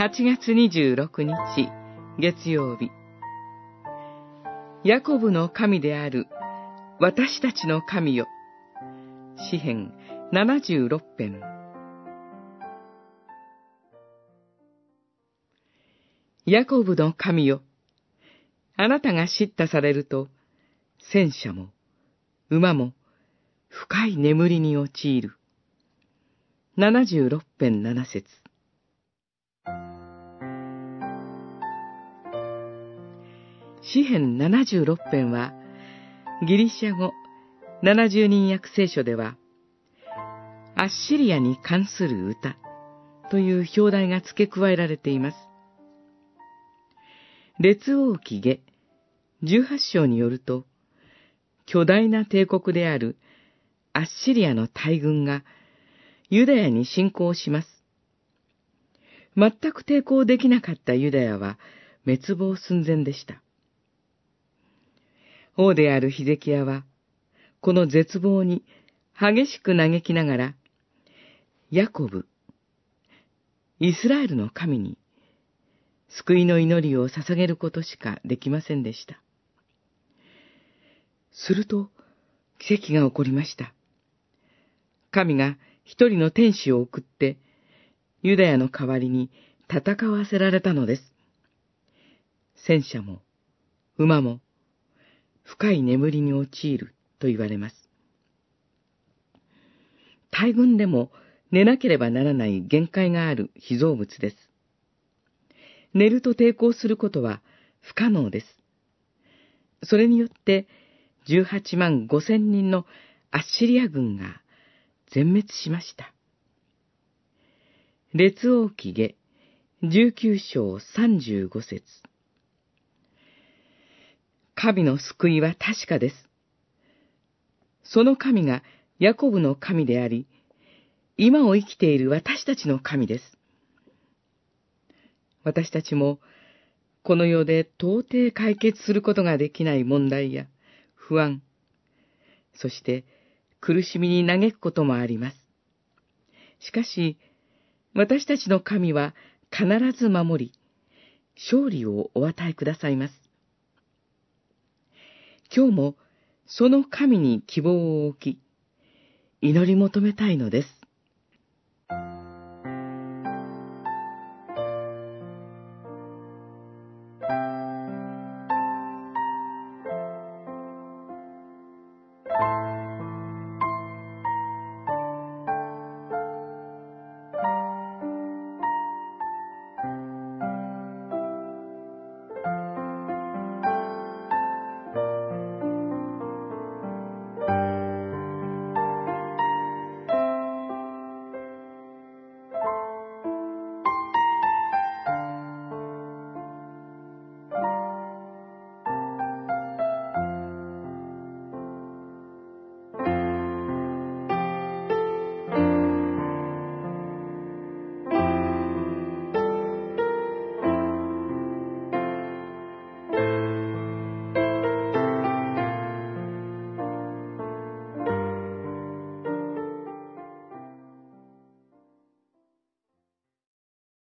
8月26日月曜日。ヤコブの神である私たちの神よ。詩編76編。ヤコブの神よあなたが叱咤されると戦車も馬も深い眠りに陥る。76編7節。詩編76編は、ギリシャ語70人訳聖書では、アッシリアに関する歌という表題が付け加えられています。列王記下18章によると、巨大な帝国であるアッシリアの大軍がユダヤに侵攻します。全く抵抗できなかったユダヤは滅亡寸前でした。王であるヒゼキヤは、この絶望に激しく嘆きながら、ヤコブ、イスラエルの神に救いの祈りを捧げることしかできませんでした。すると、奇跡が起こりました。神が一人の天使を送って、ユダヤの代わりに戦わせられたのです。戦車も、馬も、深い眠りに陥ると言われます。大軍でも寝なければならない限界がある被造物です。寝ると抵抗することは不可能です。それによって18万5千人のアッシリア軍が全滅しました。列王記下19章35節神の救いは確かです。その神がヤコブの神であり、今を生きている私たちの神です。私たちも、この世で到底解決することができない問題や不安、そして苦しみに嘆くこともあります。しかし、私たちの神は必ず守り、勝利をお与えくださいます。今日もその神に希望を置き、祈り求めたいのです。